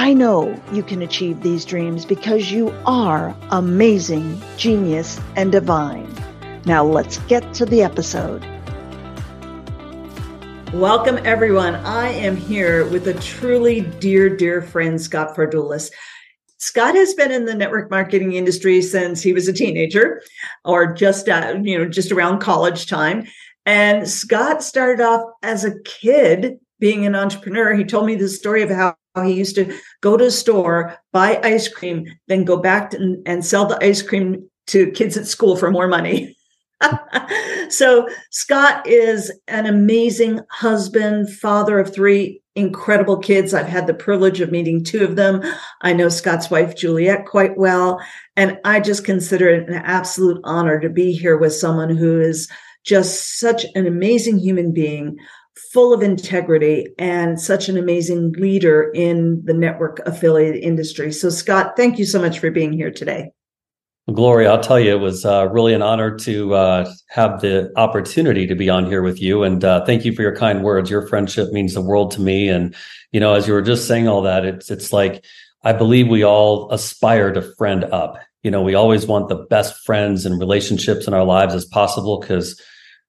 I know you can achieve these dreams because you are amazing, genius, and divine. Now let's get to the episode. Welcome, everyone. I am here with a truly dear, dear friend, Scott Fardulis. Scott has been in the network marketing industry since he was a teenager or just uh, you know just around college time and Scott started off as a kid being an entrepreneur. He told me the story of how he used to go to a store, buy ice cream, then go back to, and sell the ice cream to kids at school for more money. so Scott is an amazing husband, father of three incredible kids. I've had the privilege of meeting two of them. I know Scott's wife, Juliet, quite well. And I just consider it an absolute honor to be here with someone who is just such an amazing human being, full of integrity and such an amazing leader in the network affiliate industry. So, Scott, thank you so much for being here today. Gloria, I'll tell you, it was uh, really an honor to uh, have the opportunity to be on here with you. And uh, thank you for your kind words. Your friendship means the world to me. And, you know, as you were just saying all that, it's, it's like, I believe we all aspire to friend up. You know, we always want the best friends and relationships in our lives as possible because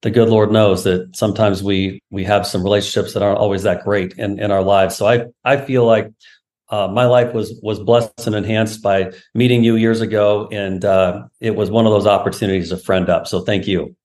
the good Lord knows that sometimes we we have some relationships that aren't always that great in, in our lives. So I I feel like uh, my life was was blessed and enhanced by meeting you years ago, and uh, it was one of those opportunities to friend up. So thank you.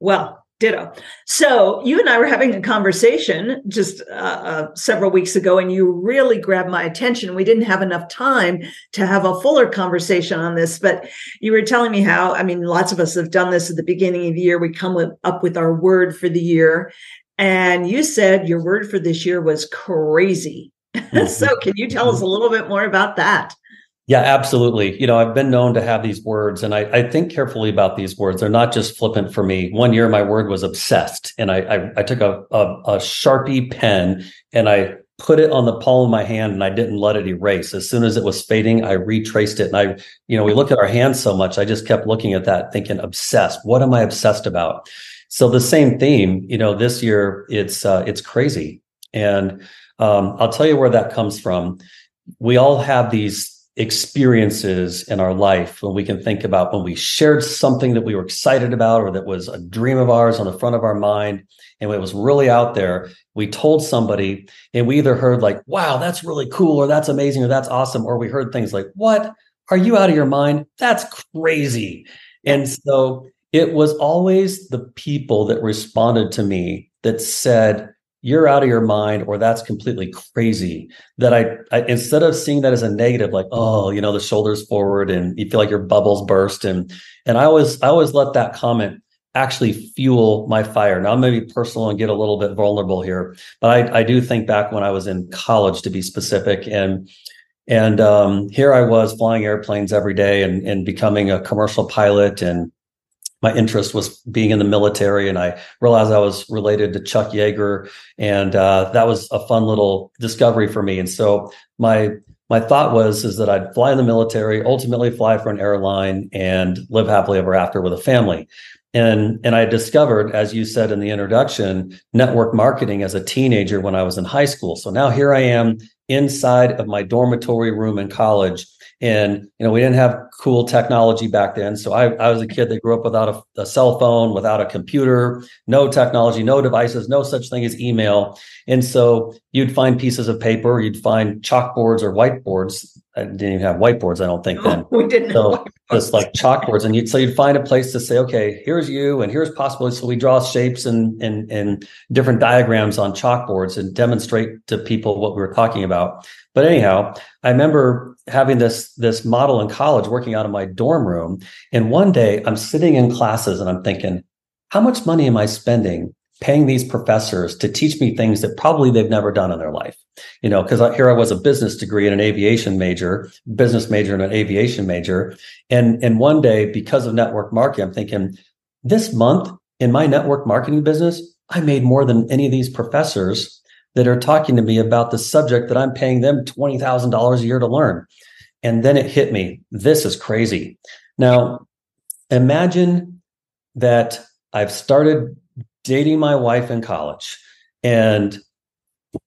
Well, Ditto. So you and I were having a conversation just uh, uh, several weeks ago, and you really grabbed my attention. We didn't have enough time to have a fuller conversation on this, but you were telling me how. I mean, lots of us have done this at the beginning of the year. We come with, up with our word for the year, and you said your word for this year was crazy. So, can you tell us a little bit more about that? Yeah, absolutely. You know, I've been known to have these words, and I, I, think carefully about these words. They're not just flippant for me. One year, my word was obsessed, and I I, I took a, a, a sharpie pen and I put it on the palm of my hand, and I didn't let it erase. As soon as it was fading, I retraced it, and I, you know, we look at our hands so much. I just kept looking at that, thinking, obsessed. What am I obsessed about? So the same theme, you know, this year it's uh, it's crazy, and um, I'll tell you where that comes from. We all have these experiences in our life when we can think about when we shared something that we were excited about or that was a dream of ours on the front of our mind and it was really out there we told somebody and we either heard like wow that's really cool or that's amazing or that's awesome or we heard things like what? Are you out of your mind? That's crazy. And so it was always the people that responded to me that said you're out of your mind or that's completely crazy that I, I, instead of seeing that as a negative like oh you know the shoulders forward and you feel like your bubbles burst and and i always i always let that comment actually fuel my fire. Now i'm going to be personal and get a little bit vulnerable here but i i do think back when i was in college to be specific and and um, here i was flying airplanes every day and and becoming a commercial pilot and my interest was being in the military and I realized I was related to Chuck Yeager and uh, that was a fun little discovery for me. And so my my thought was is that I'd fly in the military, ultimately fly for an airline and live happily ever after with a family. And and I discovered, as you said in the introduction, network marketing as a teenager when I was in high school. So now here I am inside of my dormitory room in college and you know, we didn't have cool technology back then. So I, I was a kid that grew up without a, a, cell phone, without a computer, no technology, no devices, no such thing as email. And so you'd find pieces of paper, you'd find chalkboards or whiteboards. I didn't even have whiteboards, I don't think then. We didn't. So just like chalkboards, and you'd so you'd find a place to say, okay, here's you, and here's possible. So we draw shapes and and and different diagrams on chalkboards and demonstrate to people what we were talking about. But anyhow, I remember having this this model in college working out of my dorm room. And one day I'm sitting in classes and I'm thinking, how much money am I spending paying these professors to teach me things that probably they've never done in their life? You know, because here I was a business degree and an aviation major, business major and an aviation major. And and one day, because of network marketing, I'm thinking, this month in my network marketing business, I made more than any of these professors that are talking to me about the subject that I'm paying them $20,000 a year to learn. And then it hit me. This is crazy. Now, imagine that I've started dating my wife in college. And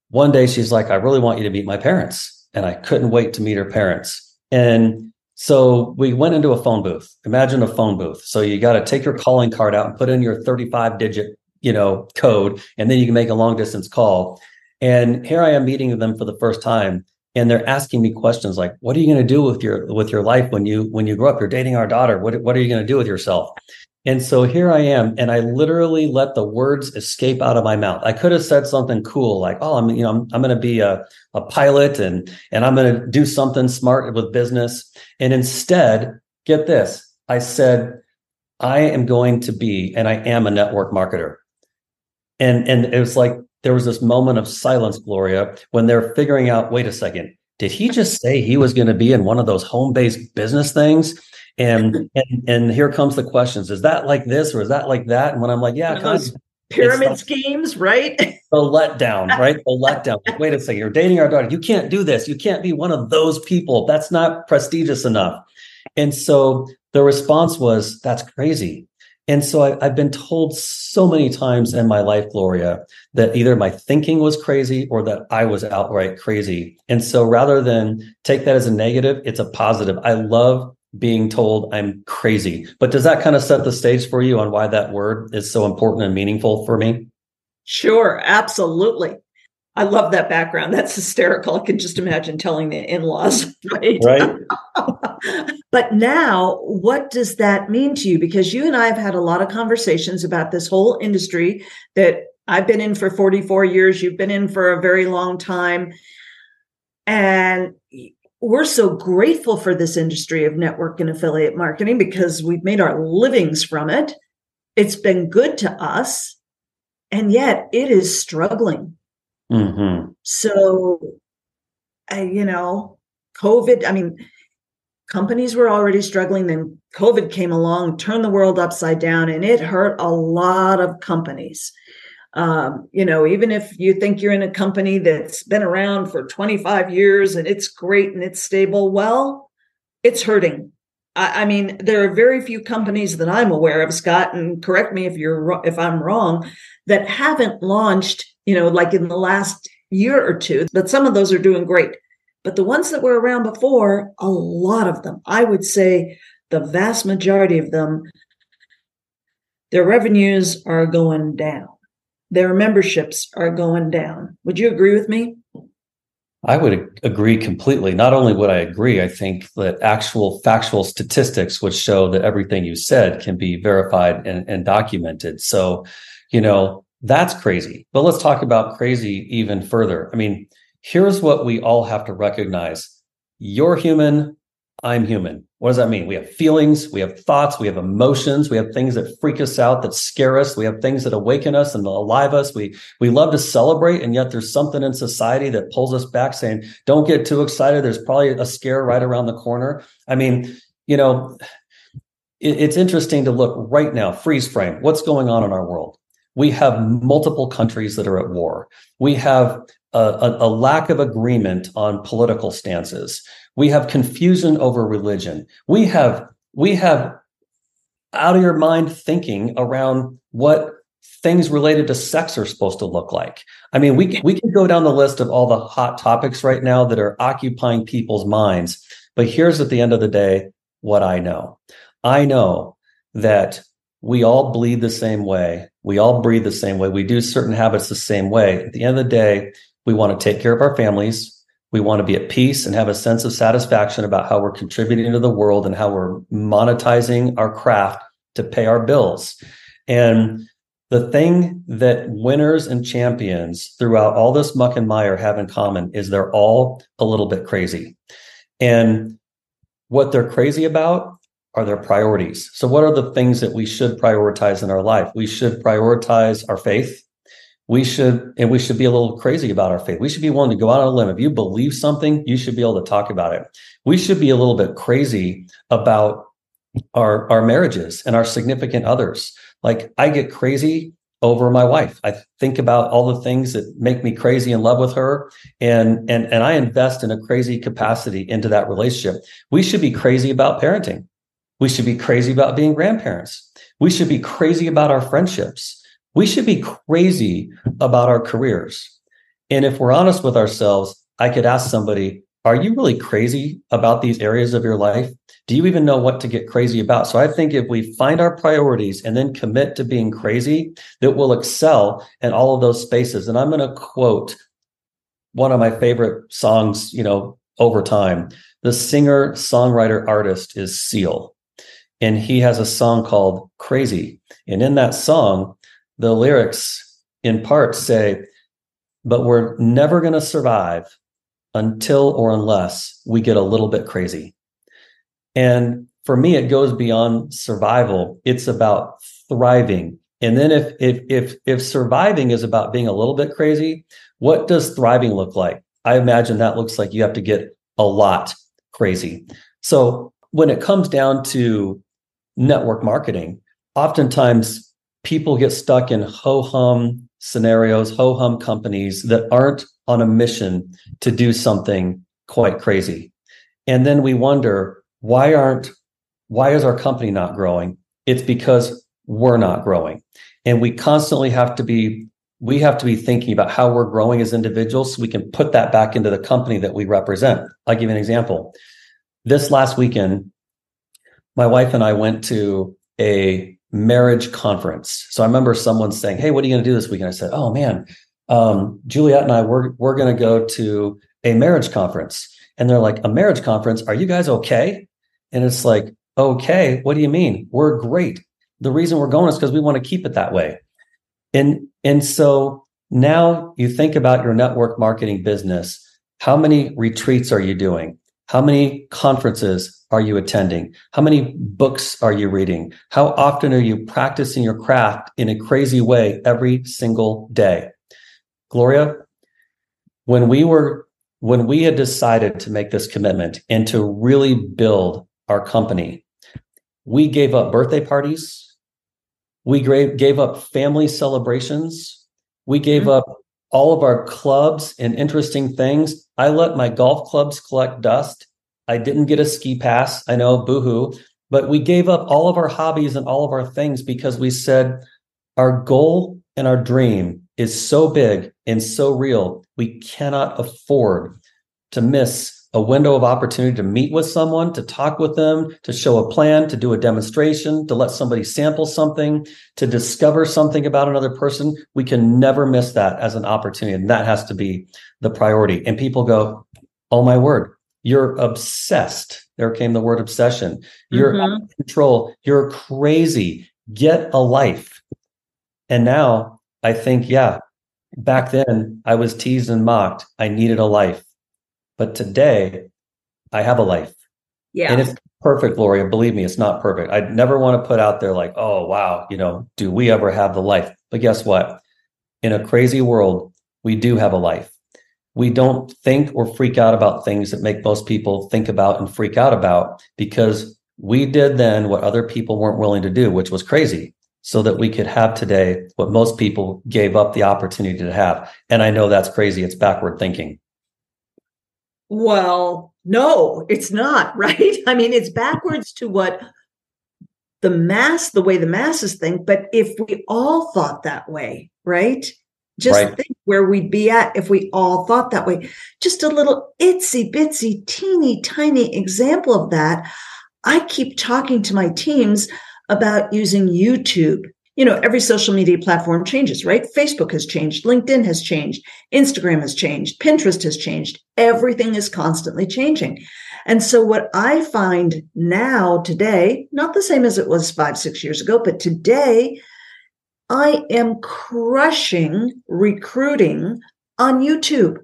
one day she's like, I really want you to meet my parents. And I couldn't wait to meet her parents. And so we went into a phone booth. Imagine a phone booth. So you got to take your calling card out and put in your 35 digit, you know, code, and then you can make a long distance call. And here I am meeting them for the first time, and they're asking me questions like, "What are you going to do with your with your life when you when you grow up? You're dating our daughter. What what are you going to do with yourself?" And so here I am, and I literally let the words escape out of my mouth. I could have said something cool like, "Oh, I'm you know I'm, I'm going to be a a pilot and and I'm going to do something smart with business." And instead, get this, I said, "I am going to be, and I am a network marketer." And and it was like there was this moment of silence, Gloria, when they're figuring out, wait a second, did he just say he was going to be in one of those home-based business things? And and and here comes the questions. Is that like this or is that like that? And when I'm like, yeah, those pyramid like, schemes, right? The letdown, right? The letdown. wait a second, you're dating our daughter. You can't do this. You can't be one of those people. That's not prestigious enough. And so the response was, that's crazy. And so I, have been told so many times in my life, Gloria, that either my thinking was crazy or that I was outright crazy. And so rather than take that as a negative, it's a positive. I love being told I'm crazy. But does that kind of set the stage for you on why that word is so important and meaningful for me? Sure, absolutely. I love that background. That's hysterical. I can just imagine telling the in-laws, right? Right. but now, what does that mean to you? Because you and I have had a lot of conversations about this whole industry that I've been in for 44 years, you've been in for a very long time. And we're so grateful for this industry of network and affiliate marketing because we've made our livings from it. It's been good to us. And yet it is struggling Mm-hmm. So, I, you know, COVID, I mean, companies were already struggling. Then COVID came along, turned the world upside down, and it hurt a lot of companies. Um, you know, even if you think you're in a company that's been around for 25 years and it's great and it's stable, well, it's hurting. I, I mean, there are very few companies that I'm aware of, Scott, and correct me if you're if I'm wrong, that haven't launched you know, like in the last year or two, but some of those are doing great. But the ones that were around before, a lot of them, I would say the vast majority of them, their revenues are going down. Their memberships are going down. Would you agree with me? I would agree completely. Not only would I agree, I think that actual factual statistics would show that everything you said can be verified and, and documented. So, you know, that's crazy. But let's talk about crazy even further. I mean, here's what we all have to recognize you're human, I'm human. What does that mean? We have feelings, we have thoughts, we have emotions, we have things that freak us out, that scare us, we have things that awaken us and alive us. We we love to celebrate, and yet there's something in society that pulls us back, saying, "Don't get too excited. There's probably a scare right around the corner." I mean, you know, it, it's interesting to look right now, freeze frame. What's going on in our world? We have multiple countries that are at war. We have a, a, lack of agreement on political stances. We have confusion over religion. We have we have out of your mind thinking around what things related to sex are supposed to look like. I mean, we we can go down the list of all the hot topics right now that are occupying people's minds. But here's at the end of the day what I know. I know that we all bleed the same way. We all breathe the same way. We do certain habits the same way. At the end of the day, we want to take care of our families. We want to be at peace and have a sense of satisfaction about how we're contributing to the world and how we're monetizing our craft to pay our bills. And the thing that winners and champions throughout all this muck and mire have in common is they're all a little bit crazy. And what they're crazy about are their priorities. So, what are the things that we should prioritize in our life? We should prioritize our faith. We should, and we should be a little crazy about our faith. We should be willing to go out on a limb. If you believe something, you should be able to talk about it. We should be a little bit crazy about our, our marriages and our significant others. Like I get crazy over my wife. I think about all the things that make me crazy in love with her and and and I invest in a crazy capacity into that relationship. We should be crazy about parenting. We should be crazy about being grandparents. We should be crazy about our friendships. We should be crazy about our careers. And if we're honest with ourselves, I could ask somebody, are you really crazy about these areas of your life? Do you even know what to get crazy about? So I think if we find our priorities and then commit to being crazy, that we'll excel in all of those spaces. And I'm going to quote one of my favorite songs, you know, over time. The singer, songwriter, artist is Seal. And he has a song called Crazy. And in that song, the lyrics in part say, but we're never going to survive until or unless we get a little bit crazy. And for me, it goes beyond survival. It's about thriving. And then if if if if surviving is about being a little bit crazy, what does thriving look like? I imagine that looks like you have to get a lot crazy. So when it comes down to network marketing, oftentimes people get stuck in ho hum scenarios, ho hum companies that aren't on a mission to do something quite crazy. And then we wonder why aren't why is our company not growing? It's because we're not growing. And we constantly have to be we have to be thinking about how we're growing as individuals so we can put that back into the company that we represent. I'll give you an example. This last weekend, my wife and I went to a marriage conference. So I remember someone saying, Hey, what are you going to do this weekend? I said, Oh man, um, Juliet and I, we're, we're going to go to a marriage conference. And they're like, A marriage conference? Are you guys okay? And it's like, Okay, what do you mean? We're great. The reason we're going is because we want to keep it that way. And, and so now you think about your network marketing business. How many retreats are you doing? How many conferences are you attending? How many books are you reading? How often are you practicing your craft in a crazy way every single day? Gloria, when we were when we had decided to make this commitment and to really build our company, we gave up birthday parties. We gave up family celebrations. We gave mm-hmm. up all of our clubs and interesting things. I let my golf clubs collect dust I didn't get a ski pass. I know, boohoo. But we gave up all of our hobbies and all of our things because we said our goal and our dream is so big and so real. We cannot afford to miss a window of opportunity to meet with someone, to talk with them, to show a plan, to do a demonstration, to let somebody sample something, to discover something about another person. We can never miss that as an opportunity. And that has to be the priority. And people go, Oh my word, you're obsessed. There came the word obsession. You're mm-hmm. out of control. You're crazy. Get a life. And now I think, yeah, back then I was teased and mocked. I needed a life. But today I have a life. Yeah. And it's perfect, Gloria. Believe me, it's not perfect. I'd never want to put out there like, oh, wow, you know, do we ever have the life? But guess what? In a crazy world, we do have a life we don't think or freak out about things that make most people think about and freak out about because we did then what other people weren't willing to do, which was crazy, so that we could have today what most people gave up the opportunity to have. And I know that's crazy. It's backward thinking. Well, no, it's not, right? I mean, it's backwards to what the mass, the way the masses think, but if we all thought that way, right? Just right. think where we'd be at if we all thought that way. Just a little itsy bitsy, teeny tiny example of that. I keep talking to my teams about using YouTube. You know, every social media platform changes, right? Facebook has changed, LinkedIn has changed, Instagram has changed, Pinterest has changed. Everything is constantly changing. And so what I find now today, not the same as it was five, six years ago, but today I am crushing recruiting on YouTube.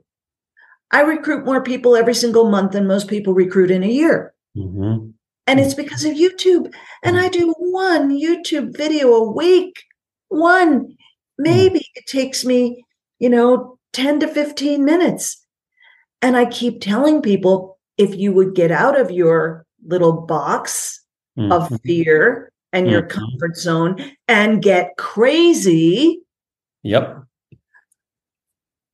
I recruit more people every single month than most people recruit in a year. Mm-hmm. And it's because of YouTube. And I do one YouTube video a week. One. Maybe it takes me, you know, 10 to 15 minutes. And I keep telling people if you would get out of your little box mm-hmm. of fear and your mm-hmm. comfort zone and get crazy. Yep.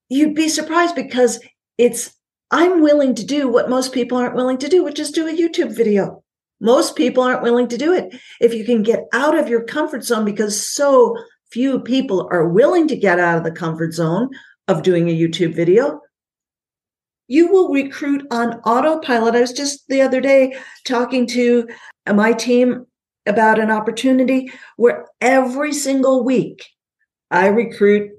You'd be surprised because it's, I'm willing to do what most people aren't willing to do, which is do a YouTube video. Most people aren't willing to do it. If you can get out of your comfort zone, because so few people are willing to get out of the comfort zone of doing a YouTube video, you will recruit on autopilot. I was just the other day talking to my team about an opportunity where every single week I recruit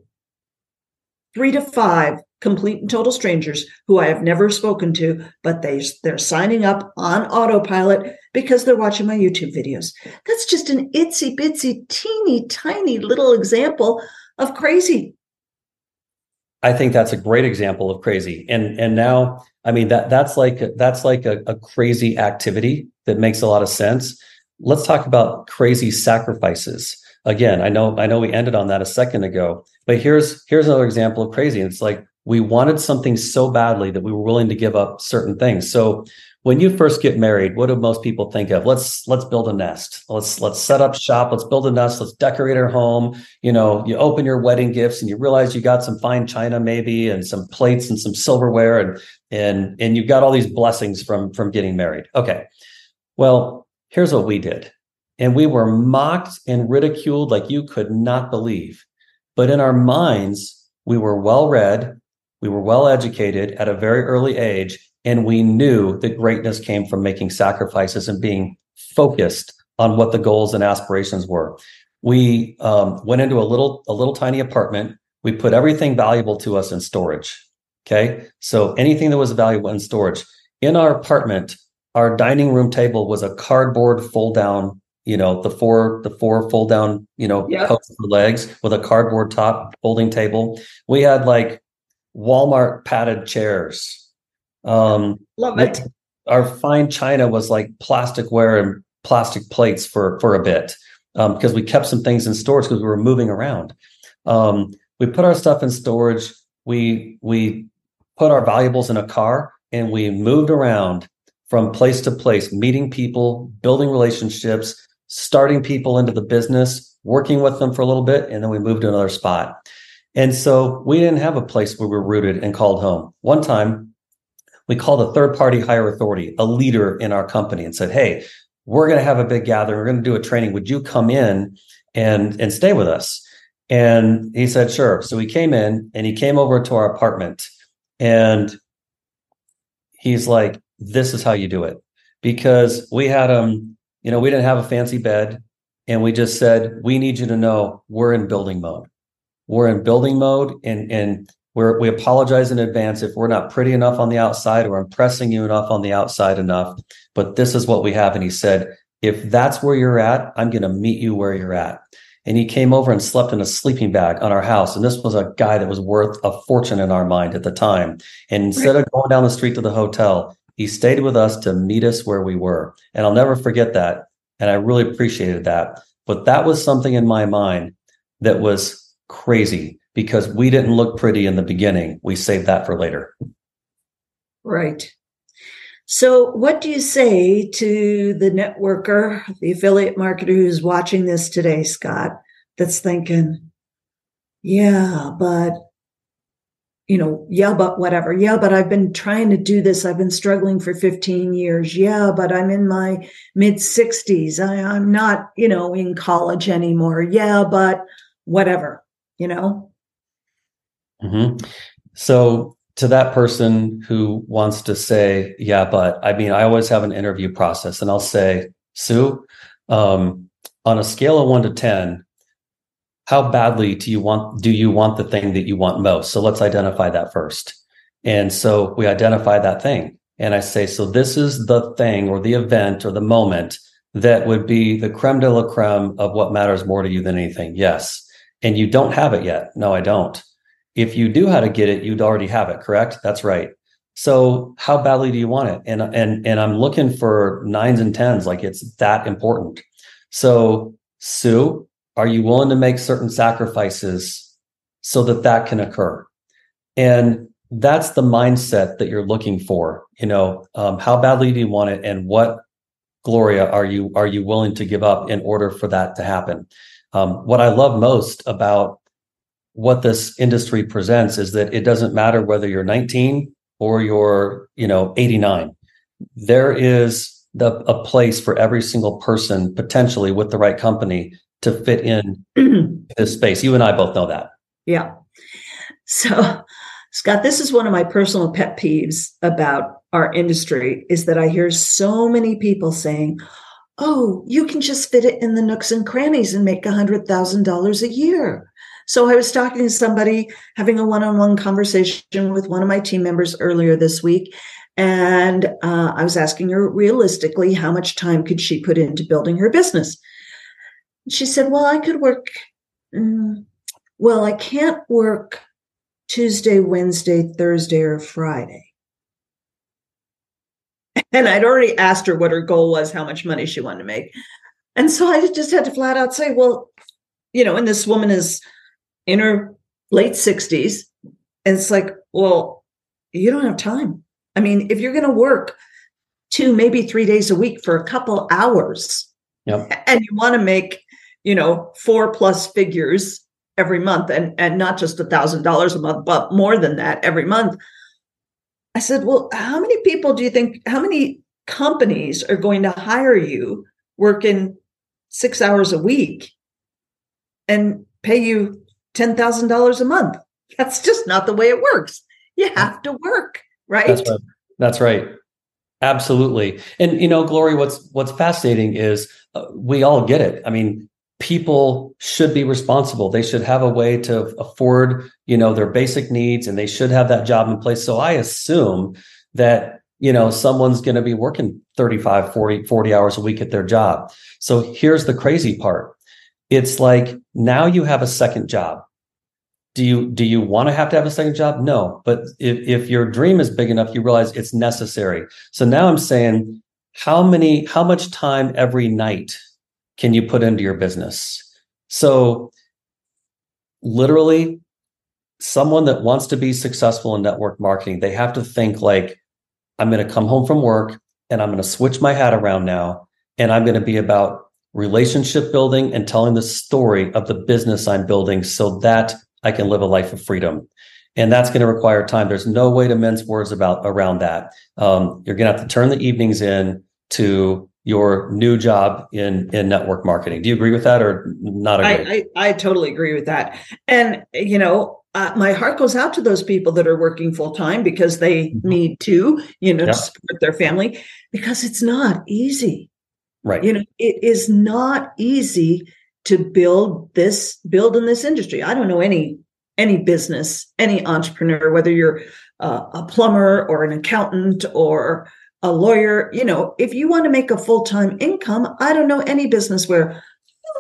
three to five complete and total strangers who I have never spoken to, but they they're signing up on autopilot because they're watching my YouTube videos. That's just an itsy bitsy teeny tiny little example of crazy. I think that's a great example of crazy. And and now, I mean that that's like that's like a, a crazy activity that makes a lot of sense let's talk about crazy sacrifices. Again, I know I know we ended on that a second ago, but here's here's another example of crazy. It's like we wanted something so badly that we were willing to give up certain things. So when you first get married, what do most people think of? Let's let's build a nest. Let's let's set up shop. Let's build a nest. Let's decorate our home. You know, you open your wedding gifts and you realize you got some fine china maybe and some plates and some silverware and and and you got all these blessings from from getting married. Okay. Well, Here's what we did. And we were mocked and ridiculed like you could not believe. But in our minds, we were well read, we were well educated at a very early age, and we knew that greatness came from making sacrifices and being focused on what the goals and aspirations were. We um, went into a little a little tiny apartment. We put everything valuable to us in storage. Okay, so anything that was valuable in storage in our apartment, our dining room table was a cardboard fold down you know the four the four fold down you know yep. posts for legs with a cardboard top folding table we had like walmart padded chairs. Um love it. our fine china was like plasticware and plastic plates for for a bit um, because we kept some things in storage because we were moving around. Um, we put our stuff in storage. We we put our valuables in a car and we moved around from place to place, meeting people, building relationships, starting people into the business, working with them for a little bit, and then we moved to another spot. And so we didn't have a place where we were rooted and called home. One time, we called a third party higher authority, a leader in our company, and said, Hey, we're going to have a big gathering. We're going to do a training. Would you come in and, and stay with us? And he said, Sure. So he came in and he came over to our apartment and he's like, this is how you do it because we had um you know we didn't have a fancy bed and we just said we need you to know we're in building mode we're in building mode and and we're, we apologize in advance if we're not pretty enough on the outside or impressing you enough on the outside enough but this is what we have and he said if that's where you're at i'm going to meet you where you're at and he came over and slept in a sleeping bag on our house. And this was a guy that was worth a fortune in our mind at the time. And instead of going down the street to the hotel, he stayed with us to meet us where we were. And I'll never forget that. And I really appreciated that. But that was something in my mind that was crazy because we didn't look pretty in the beginning. We saved that for later. Right. So, what do you say to the networker, the affiliate marketer who's watching this today, Scott, that's thinking, yeah, but you know, yeah, but whatever. Yeah, but I've been trying to do this. I've been struggling for 15 years. Yeah, but I'm in my mid 60s. I, I'm not, you know, in college anymore. Yeah, but whatever, you know? Mm-hmm. So, to that person who wants to say, yeah, but I mean, I always have an interview process and I'll say, Sue, um, on a scale of one to 10, how badly do you want do you want the thing that you want most so let's identify that first and so we identify that thing and i say so this is the thing or the event or the moment that would be the creme de la creme of what matters more to you than anything yes and you don't have it yet no i don't if you do how to get it you'd already have it correct that's right so how badly do you want it and and and i'm looking for nines and tens like it's that important so sue are you willing to make certain sacrifices so that that can occur? And that's the mindset that you're looking for. You know, um, how badly do you want it, and what Gloria are you are you willing to give up in order for that to happen? Um, what I love most about what this industry presents is that it doesn't matter whether you're 19 or you're you know 89. There is the, a place for every single person potentially with the right company to fit in this space. You and I both know that. Yeah. So, Scott, this is one of my personal pet peeves about our industry is that I hear so many people saying, "Oh, you can just fit it in the nooks and crannies and make a hundred thousand dollars a year." So I was talking to somebody having a one-on-one conversation with one of my team members earlier this week, and uh, I was asking her realistically how much time could she put into building her business she said, Well, I could work. Um, well, I can't work Tuesday, Wednesday, Thursday, or Friday. And I'd already asked her what her goal was, how much money she wanted to make. And so I just had to flat out say, Well, you know, and this woman is in her late 60s. And it's like, Well, you don't have time. I mean, if you're going to work two, maybe three days a week for a couple hours, yep. and you want to make you know, four plus figures every month and, and not just a thousand dollars a month, but more than that every month. I said, well, how many people do you think, how many companies are going to hire you working six hours a week and pay you $10,000 a month? That's just not the way it works. You have to work, right? That's right. That's right. Absolutely. And you know, Glory, what's what's fascinating is uh, we all get it. I mean, people should be responsible. They should have a way to afford you know their basic needs and they should have that job in place. So i assume that you know someone's going to be working 35 40 40 hours a week at their job. So here's the crazy part. It's like now you have a second job. Do you do you want to have to have a second job? No but if, if your dream is big enough you realize it's necessary. So now i'm saying how many how much time every night can you put into your business? So, literally, someone that wants to be successful in network marketing, they have to think like, I'm going to come home from work and I'm going to switch my hat around now. And I'm going to be about relationship building and telling the story of the business I'm building so that I can live a life of freedom. And that's going to require time. There's no way to mince words about around that. Um, you're going to have to turn the evenings in to your new job in in network marketing. Do you agree with that or not agree? I, I, I totally agree with that. And you know, uh, my heart goes out to those people that are working full time because they mm-hmm. need to, you know, yeah. to support their family because it's not easy. Right. You know, it is not easy to build this build in this industry. I don't know any any business, any entrepreneur, whether you're uh, a plumber or an accountant or a lawyer, you know, if you want to make a full time income, I don't know any business where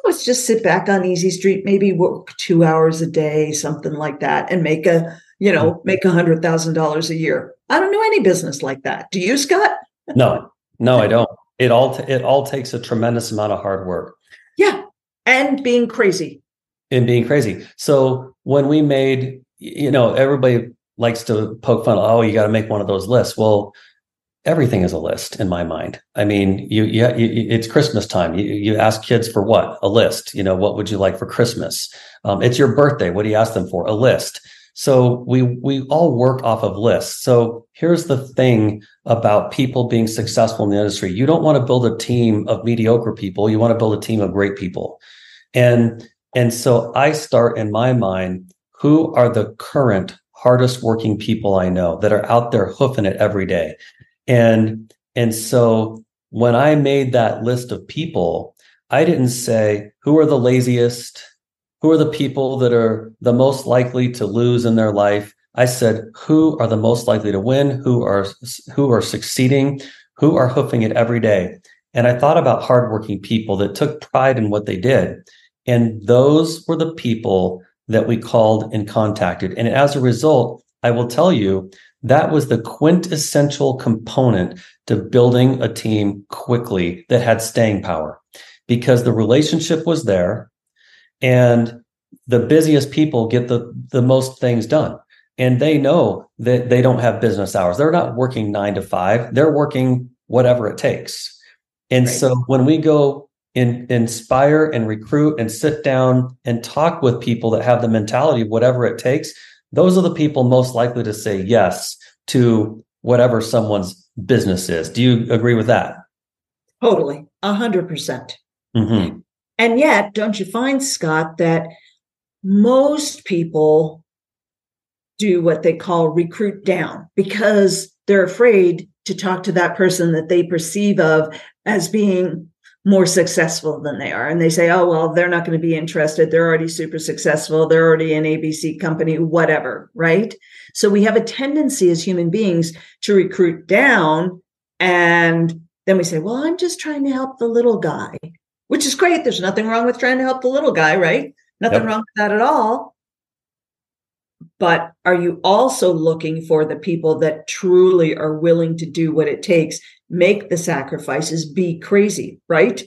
let's just sit back on Easy Street, maybe work two hours a day, something like that, and make a, you know, mm-hmm. make a hundred thousand dollars a year. I don't know any business like that. Do you, Scott? No, no, I don't. It all t- it all takes a tremendous amount of hard work. Yeah, and being crazy. And being crazy. So when we made, you know, everybody likes to poke fun. Oh, you got to make one of those lists. Well, everything is a list in my mind. I mean, you, yeah, it's Christmas time. You, you ask kids for what? A list. You know, what would you like for Christmas? Um, it's your birthday. What do you ask them for? A list. So we we all work off of lists. So here's the thing about people being successful in the industry. You don't want to build a team of mediocre people. You want to build a team of great people. And and so I start in my mind, who are the current hardest working people I know that are out there hoofing it every day? And and so when I made that list of people, I didn't say who are the laziest, who are the people that are the most likely to lose in their life. I said who are the most likely to win, who are who are succeeding, who are hoofing it every day. And I thought about hardworking people that took pride in what they did. And those were the people that we called and contacted. And as a result, I will tell you that was the quintessential component to building a team quickly that had staying power because the relationship was there and the busiest people get the, the most things done. And they know that they don't have business hours. They're not working nine to five. They're working whatever it takes. And right. so when we go in, inspire and recruit and sit down and talk with people that have the mentality of whatever it takes, those are the people most likely to say yes to whatever someone's business is. Do you agree with that? Totally, a hundred percent. Mm-hmm. And yet, don't you find, Scott, that most people do what they call recruit down because they're afraid to talk to that person that they perceive of as being more successful than they are. And they say, oh, well, they're not going to be interested. They're already super successful. They're already an ABC company, whatever. Right. So we have a tendency as human beings to recruit down. And then we say, well, I'm just trying to help the little guy, which is great. There's nothing wrong with trying to help the little guy, right? Nothing yep. wrong with that at all. But are you also looking for the people that truly are willing to do what it takes make the sacrifices, be crazy, right?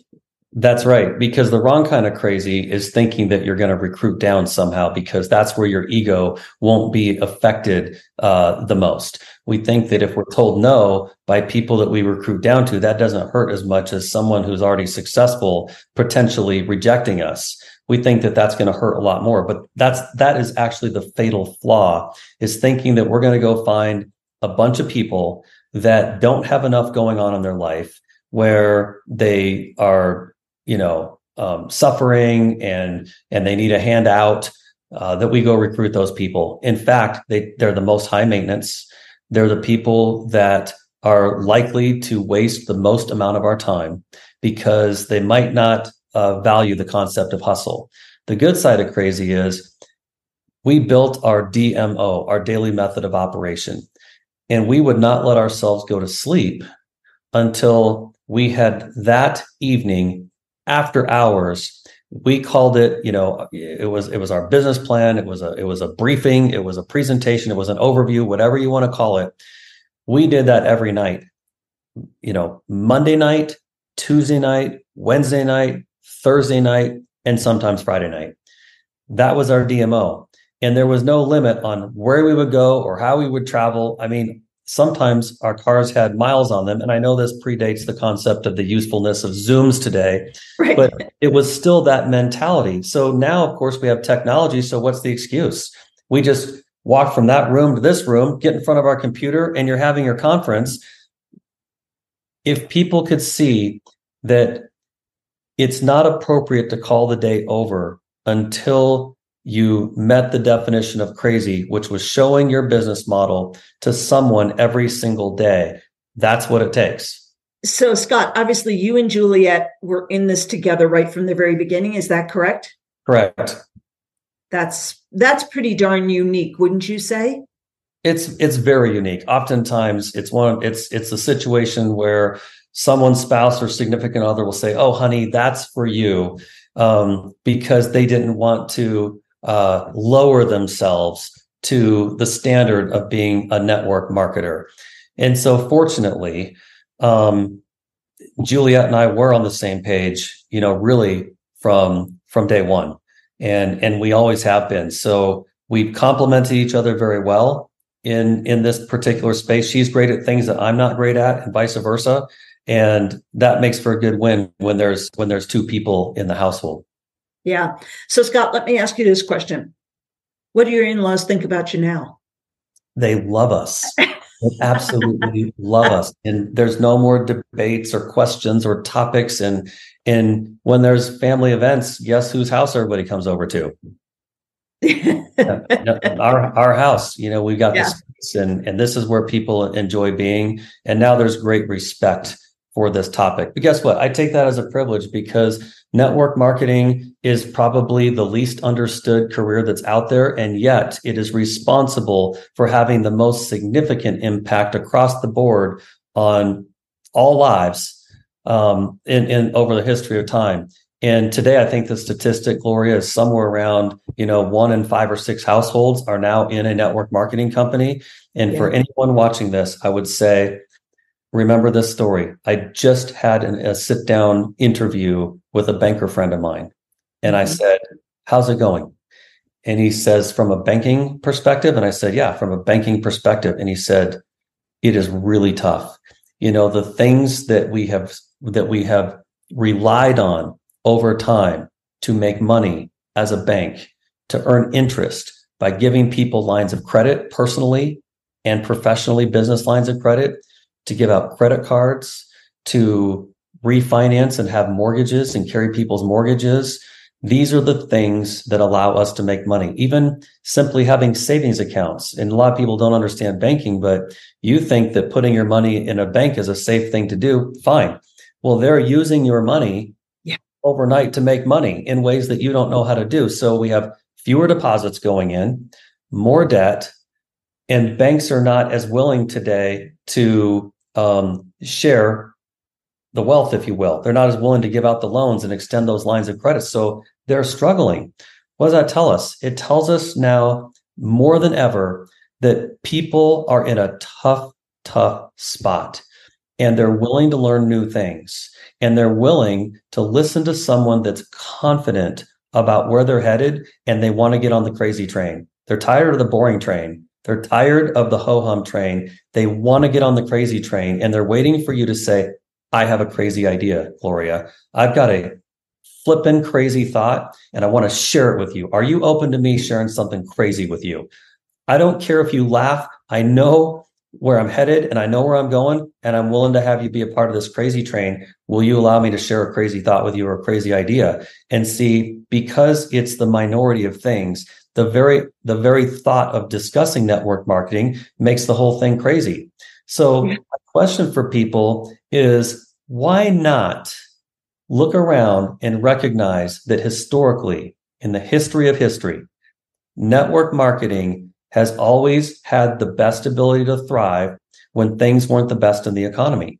That's right. Because the wrong kind of crazy is thinking that you're going to recruit down somehow because that's where your ego won't be affected uh, the most. We think that if we're told no by people that we recruit down to, that doesn't hurt as much as someone who's already successful potentially rejecting us. We think that that's going to hurt a lot more, but that's that is actually the fatal flaw is thinking that we're going to go find a bunch of people that don't have enough going on in their life where they are, you know, um, suffering and and they need a handout. Uh, that we go recruit those people. In fact, they they're the most high maintenance. They're the people that are likely to waste the most amount of our time because they might not uh, value the concept of hustle. The good side of crazy is we built our DMO, our daily method of operation. And we would not let ourselves go to sleep until we had that evening after hours we called it you know it was it was our business plan. It was a it was a briefing. It was a presentation. It was an overview whatever you want to call it. We did that every night. You know monday night tuesday night wednesday night thursday night and sometimes friday night. That was our dmo and there was no limit on where we would go or how we would travel. I mean, sometimes our cars had miles on them. And I know this predates the concept of the usefulness of Zooms today, right. but it was still that mentality. So now, of course, we have technology. So what's the excuse? We just walk from that room to this room, get in front of our computer, and you're having your conference. If people could see that it's not appropriate to call the day over until you met the definition of crazy, which was showing your business model to someone every single day. That's what it takes. So, Scott, obviously you and Juliet were in this together right from the very beginning. Is that correct? Correct. That's that's pretty darn unique, wouldn't you say? It's it's very unique. Oftentimes it's one it's it's a situation where someone's spouse or significant other will say, "Oh, honey, that's for you," um, because they didn't want to uh, lower themselves to the standard of being a network marketer. And so, fortunately, um, Juliet and I were on the same page, you know, really from from day one, and and we always have been. So we complemented each other very well in in this particular space. She's great at things that I'm not great at, and vice versa. And that makes for a good win when there's when there's two people in the household. Yeah. So, Scott, let me ask you this question. What do your in laws think about you now? They love us. They absolutely love us. And there's no more debates or questions or topics. And and when there's family events, guess whose house everybody comes over to? our our house. You know, we've got yeah. this and and this is where people enjoy being. And now there's great respect for this topic. But guess what? I take that as a privilege because network marketing is probably the least understood career that's out there. And yet it is responsible for having the most significant impact across the board on all lives um, in, in over the history of time. And today, I think the statistic, Gloria, is somewhere around, you know, one in five or six households are now in a network marketing company. And yeah. for anyone watching this, I would say remember this story. I just had an, a sit down interview with a banker friend of mine. And I mm-hmm. said, How's it going? And he says, From a banking perspective. And I said, Yeah, from a banking perspective. And he said, It is really tough. You know, the things that we have that we have relied on over time to make money as a bank, to earn interest by giving people lines of credit personally and professionally, business lines of credit to give out credit cards, to refinance and have mortgages and carry people's mortgages. These are the things that allow us to make money. Even simply having savings accounts. And a lot of people don't understand banking, but you think that putting your money in a bank is a safe thing to do. Fine. Well, they're using your money yeah. overnight to make money in ways that you don't know how to do. So we have fewer deposits going in, more debt, and banks are not as willing today to um, share the wealth, if you will. They're not as willing to give out the loans and extend those lines of credit. So they're struggling. What does that tell us? It tells us now more than ever that people are in a tough, tough spot and they're willing to learn new things and they're willing to listen to someone that's confident about where they're headed and they want to get on the crazy train. They're tired of the boring train they're tired of the ho hum train. They want to get on the crazy train and they're waiting for you to say, I have a crazy idea, Gloria. I've got a flippin' crazy thought and I want to share it with you. Are you open to me sharing something crazy with you? I don't care if you laugh. I know where I'm headed and I know where I'm going and I'm willing to have you be a part of this crazy train. Will you allow me to share a crazy thought with you or a crazy idea? And see, because it's the minority of things, the very the very thought of discussing network marketing makes the whole thing crazy. So, my question for people is why not look around and recognize that historically, in the history of history, network marketing has always had the best ability to thrive when things weren't the best in the economy.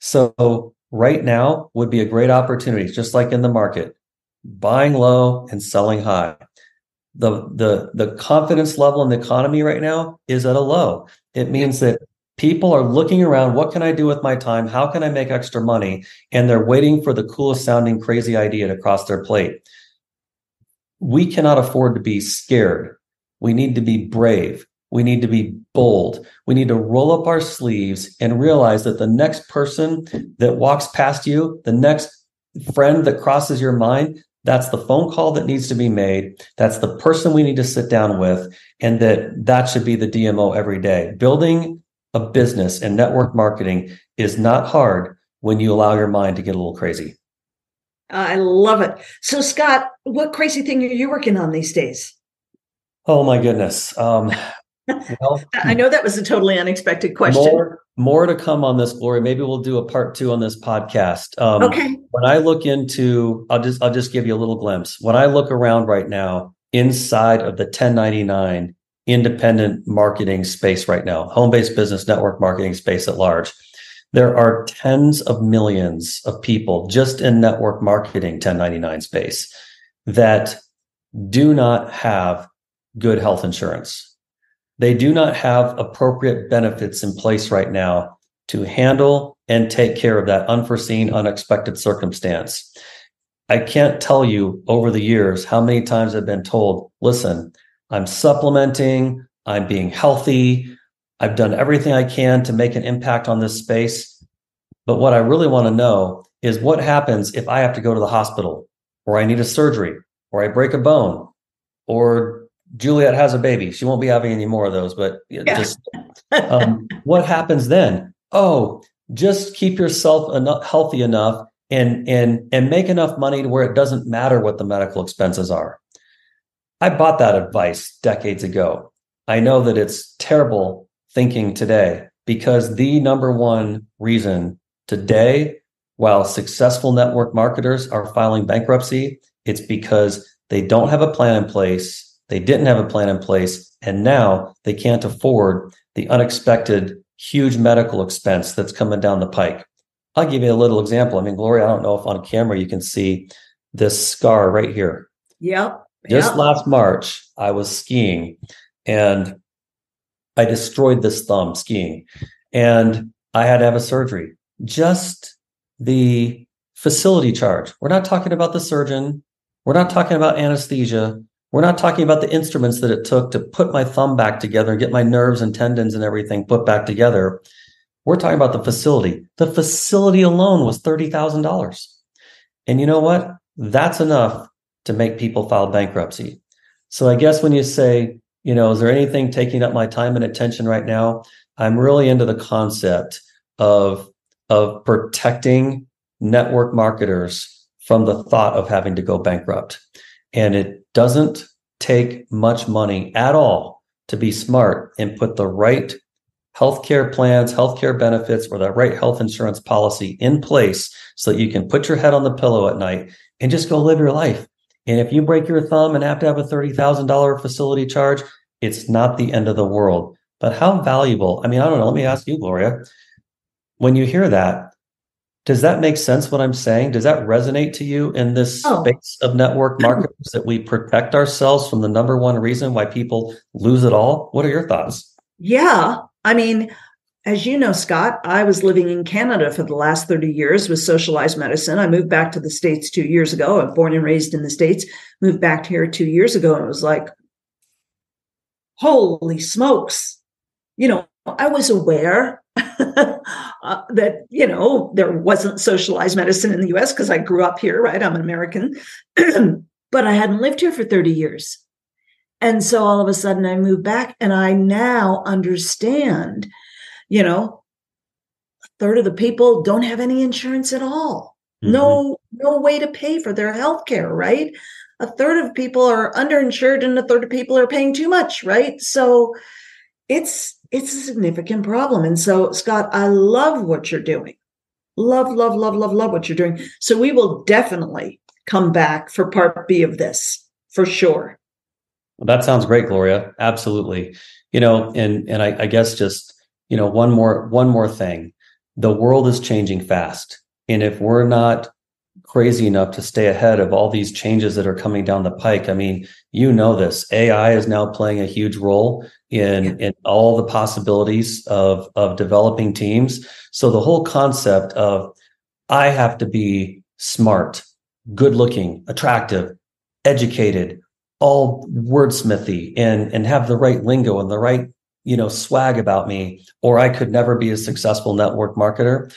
So, right now would be a great opportunity, just like in the market, buying low and selling high the the the confidence level in the economy right now is at a low. It means that people are looking around what can i do with my time? How can i make extra money? And they're waiting for the coolest sounding crazy idea to cross their plate. We cannot afford to be scared. We need to be brave. We need to be bold. We need to roll up our sleeves and realize that the next person that walks past you the next friend that crosses your mind that's the phone call that needs to be made. That's the person we need to sit down with. And that that should be the DMO every day. Building a business and network marketing is not hard when you allow your mind to get a little crazy. I love it. So, Scott, what crazy thing are you working on these days? Oh my goodness. Um, well, I know that was a totally unexpected question. More, more to come on this, Gloria. Maybe we'll do a part two on this podcast. Um, okay. When I look into, I'll just I'll just give you a little glimpse. When I look around right now inside of the 1099 independent marketing space right now, home-based business network marketing space at large, there are tens of millions of people just in network marketing 1099 space that do not have good health insurance they do not have appropriate benefits in place right now to handle and take care of that unforeseen, unexpected circumstance. I can't tell you over the years how many times I've been told, listen, I'm supplementing, I'm being healthy, I've done everything I can to make an impact on this space. But what I really want to know is what happens if I have to go to the hospital or I need a surgery or I break a bone or Juliet has a baby. She won't be having any more of those, but yeah. just um, what happens then? Oh, just keep yourself enough, healthy enough and and and make enough money to where it doesn't matter what the medical expenses are. I bought that advice decades ago. I know that it's terrible thinking today because the number one reason today while successful network marketers are filing bankruptcy, it's because they don't have a plan in place. They didn't have a plan in place. And now they can't afford the unexpected huge medical expense that's coming down the pike. I'll give you a little example. I mean, Gloria, I don't know if on camera you can see this scar right here. Yep. Just yep. last March, I was skiing and I destroyed this thumb skiing and I had to have a surgery. Just the facility charge. We're not talking about the surgeon. We're not talking about anesthesia. We're not talking about the instruments that it took to put my thumb back together and get my nerves and tendons and everything put back together. We're talking about the facility. The facility alone was $30,000. And you know what? That's enough to make people file bankruptcy. So I guess when you say, you know, is there anything taking up my time and attention right now? I'm really into the concept of, of protecting network marketers from the thought of having to go bankrupt. And it doesn't take much money at all to be smart and put the right healthcare plans, healthcare benefits, or the right health insurance policy in place so that you can put your head on the pillow at night and just go live your life. And if you break your thumb and have to have a $30,000 facility charge, it's not the end of the world. But how valuable? I mean, I don't know. Let me ask you, Gloria. When you hear that, does that make sense what I'm saying? Does that resonate to you in this oh. space of network marketers that we protect ourselves from the number one reason why people lose it all? What are your thoughts? Yeah. I mean, as you know, Scott, I was living in Canada for the last 30 years with socialized medicine. I moved back to the States two years ago. I'm born and raised in the States, moved back here two years ago, and it was like, holy smokes. You know, I was aware uh, that you know there wasn't socialized medicine in the US because I grew up here, right? I'm an American, but I hadn't lived here for 30 years. And so all of a sudden I moved back and I now understand, you know, a third of the people don't have any insurance at all. Mm-hmm. No, no way to pay for their health care, right? A third of people are underinsured and a third of people are paying too much, right? So it's it's a significant problem. And so, Scott, I love what you're doing. Love, love, love, love, love what you're doing. So we will definitely come back for part B of this for sure. Well, that sounds great, Gloria. Absolutely. You know, and and I, I guess just you know one more one more thing. The world is changing fast, and if we're not crazy enough to stay ahead of all these changes that are coming down the pike. I mean, you know this. AI is now playing a huge role in in all the possibilities of of developing teams. So the whole concept of I have to be smart, good looking, attractive, educated, all wordsmithy and and have the right lingo and the right you know swag about me or I could never be a successful network marketer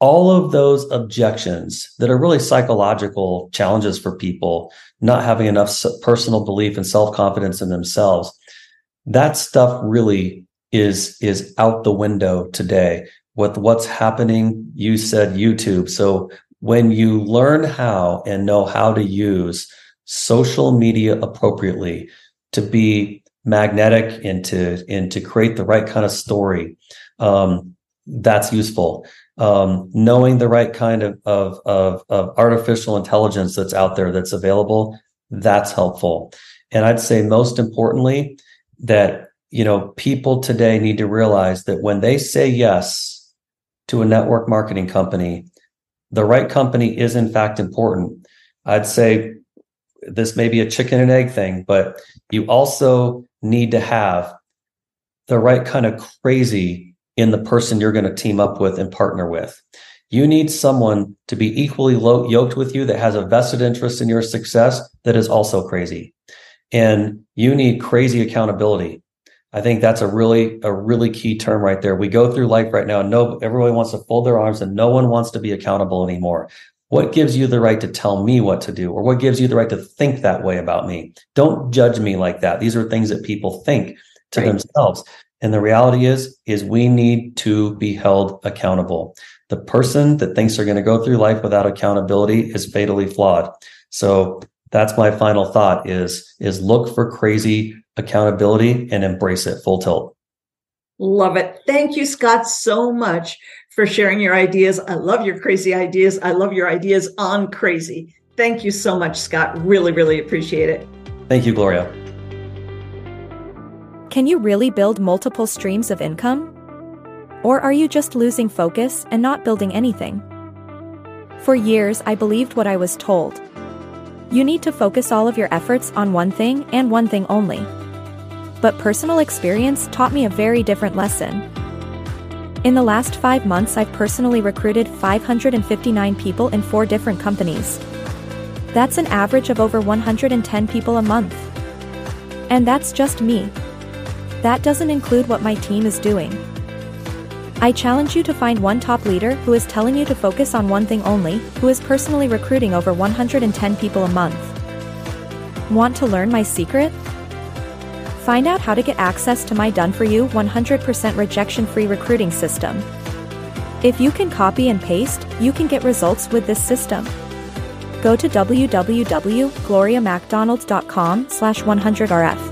all of those objections that are really psychological challenges for people not having enough personal belief and self-confidence in themselves that stuff really is is out the window today with what's happening. You said youtube. So when you learn how and know how to use social media appropriately to be magnetic and to and to create the right kind of story um, that's useful um, knowing the right kind of, of, of, of artificial intelligence that's out there that's available, that's helpful. And I'd say most importantly, that you know people today need to realize that when they say yes to a network marketing company, the right company is in fact important. I'd say this may be a chicken and egg thing, but you also need to have the right kind of crazy in the person you're going to team up with and partner with. You need someone to be equally yoked with you that has a vested interest in your success that is also crazy. And you need crazy accountability. I think that's a really a really key term right there. We go through life right now and no everybody wants to fold their arms and no one wants to be accountable anymore. What gives you the right to tell me what to do? Or what gives you the right to think that way about me? Don't judge me like that. These are things that people think to right. themselves. And the reality is, is we need to be held accountable. The person that thinks they're going to go through life without accountability is fatally flawed. So that's my final thought is, is look for crazy accountability and embrace it full tilt. Love it. Thank you, Scott, so much for sharing your ideas. I love your crazy ideas. I love your ideas on crazy. Thank you so much, Scott. Really, really appreciate it. Thank you, Gloria. Can you really build multiple streams of income? Or are you just losing focus and not building anything? For years, I believed what I was told. You need to focus all of your efforts on one thing and one thing only. But personal experience taught me a very different lesson. In the last five months, I've personally recruited 559 people in four different companies. That's an average of over 110 people a month. And that's just me. That doesn't include what my team is doing. I challenge you to find one top leader who is telling you to focus on one thing only, who is personally recruiting over 110 people a month. Want to learn my secret? Find out how to get access to my done for you 100% rejection free recruiting system. If you can copy and paste, you can get results with this system. Go to www.gloriamacdonald.com slash 100rf.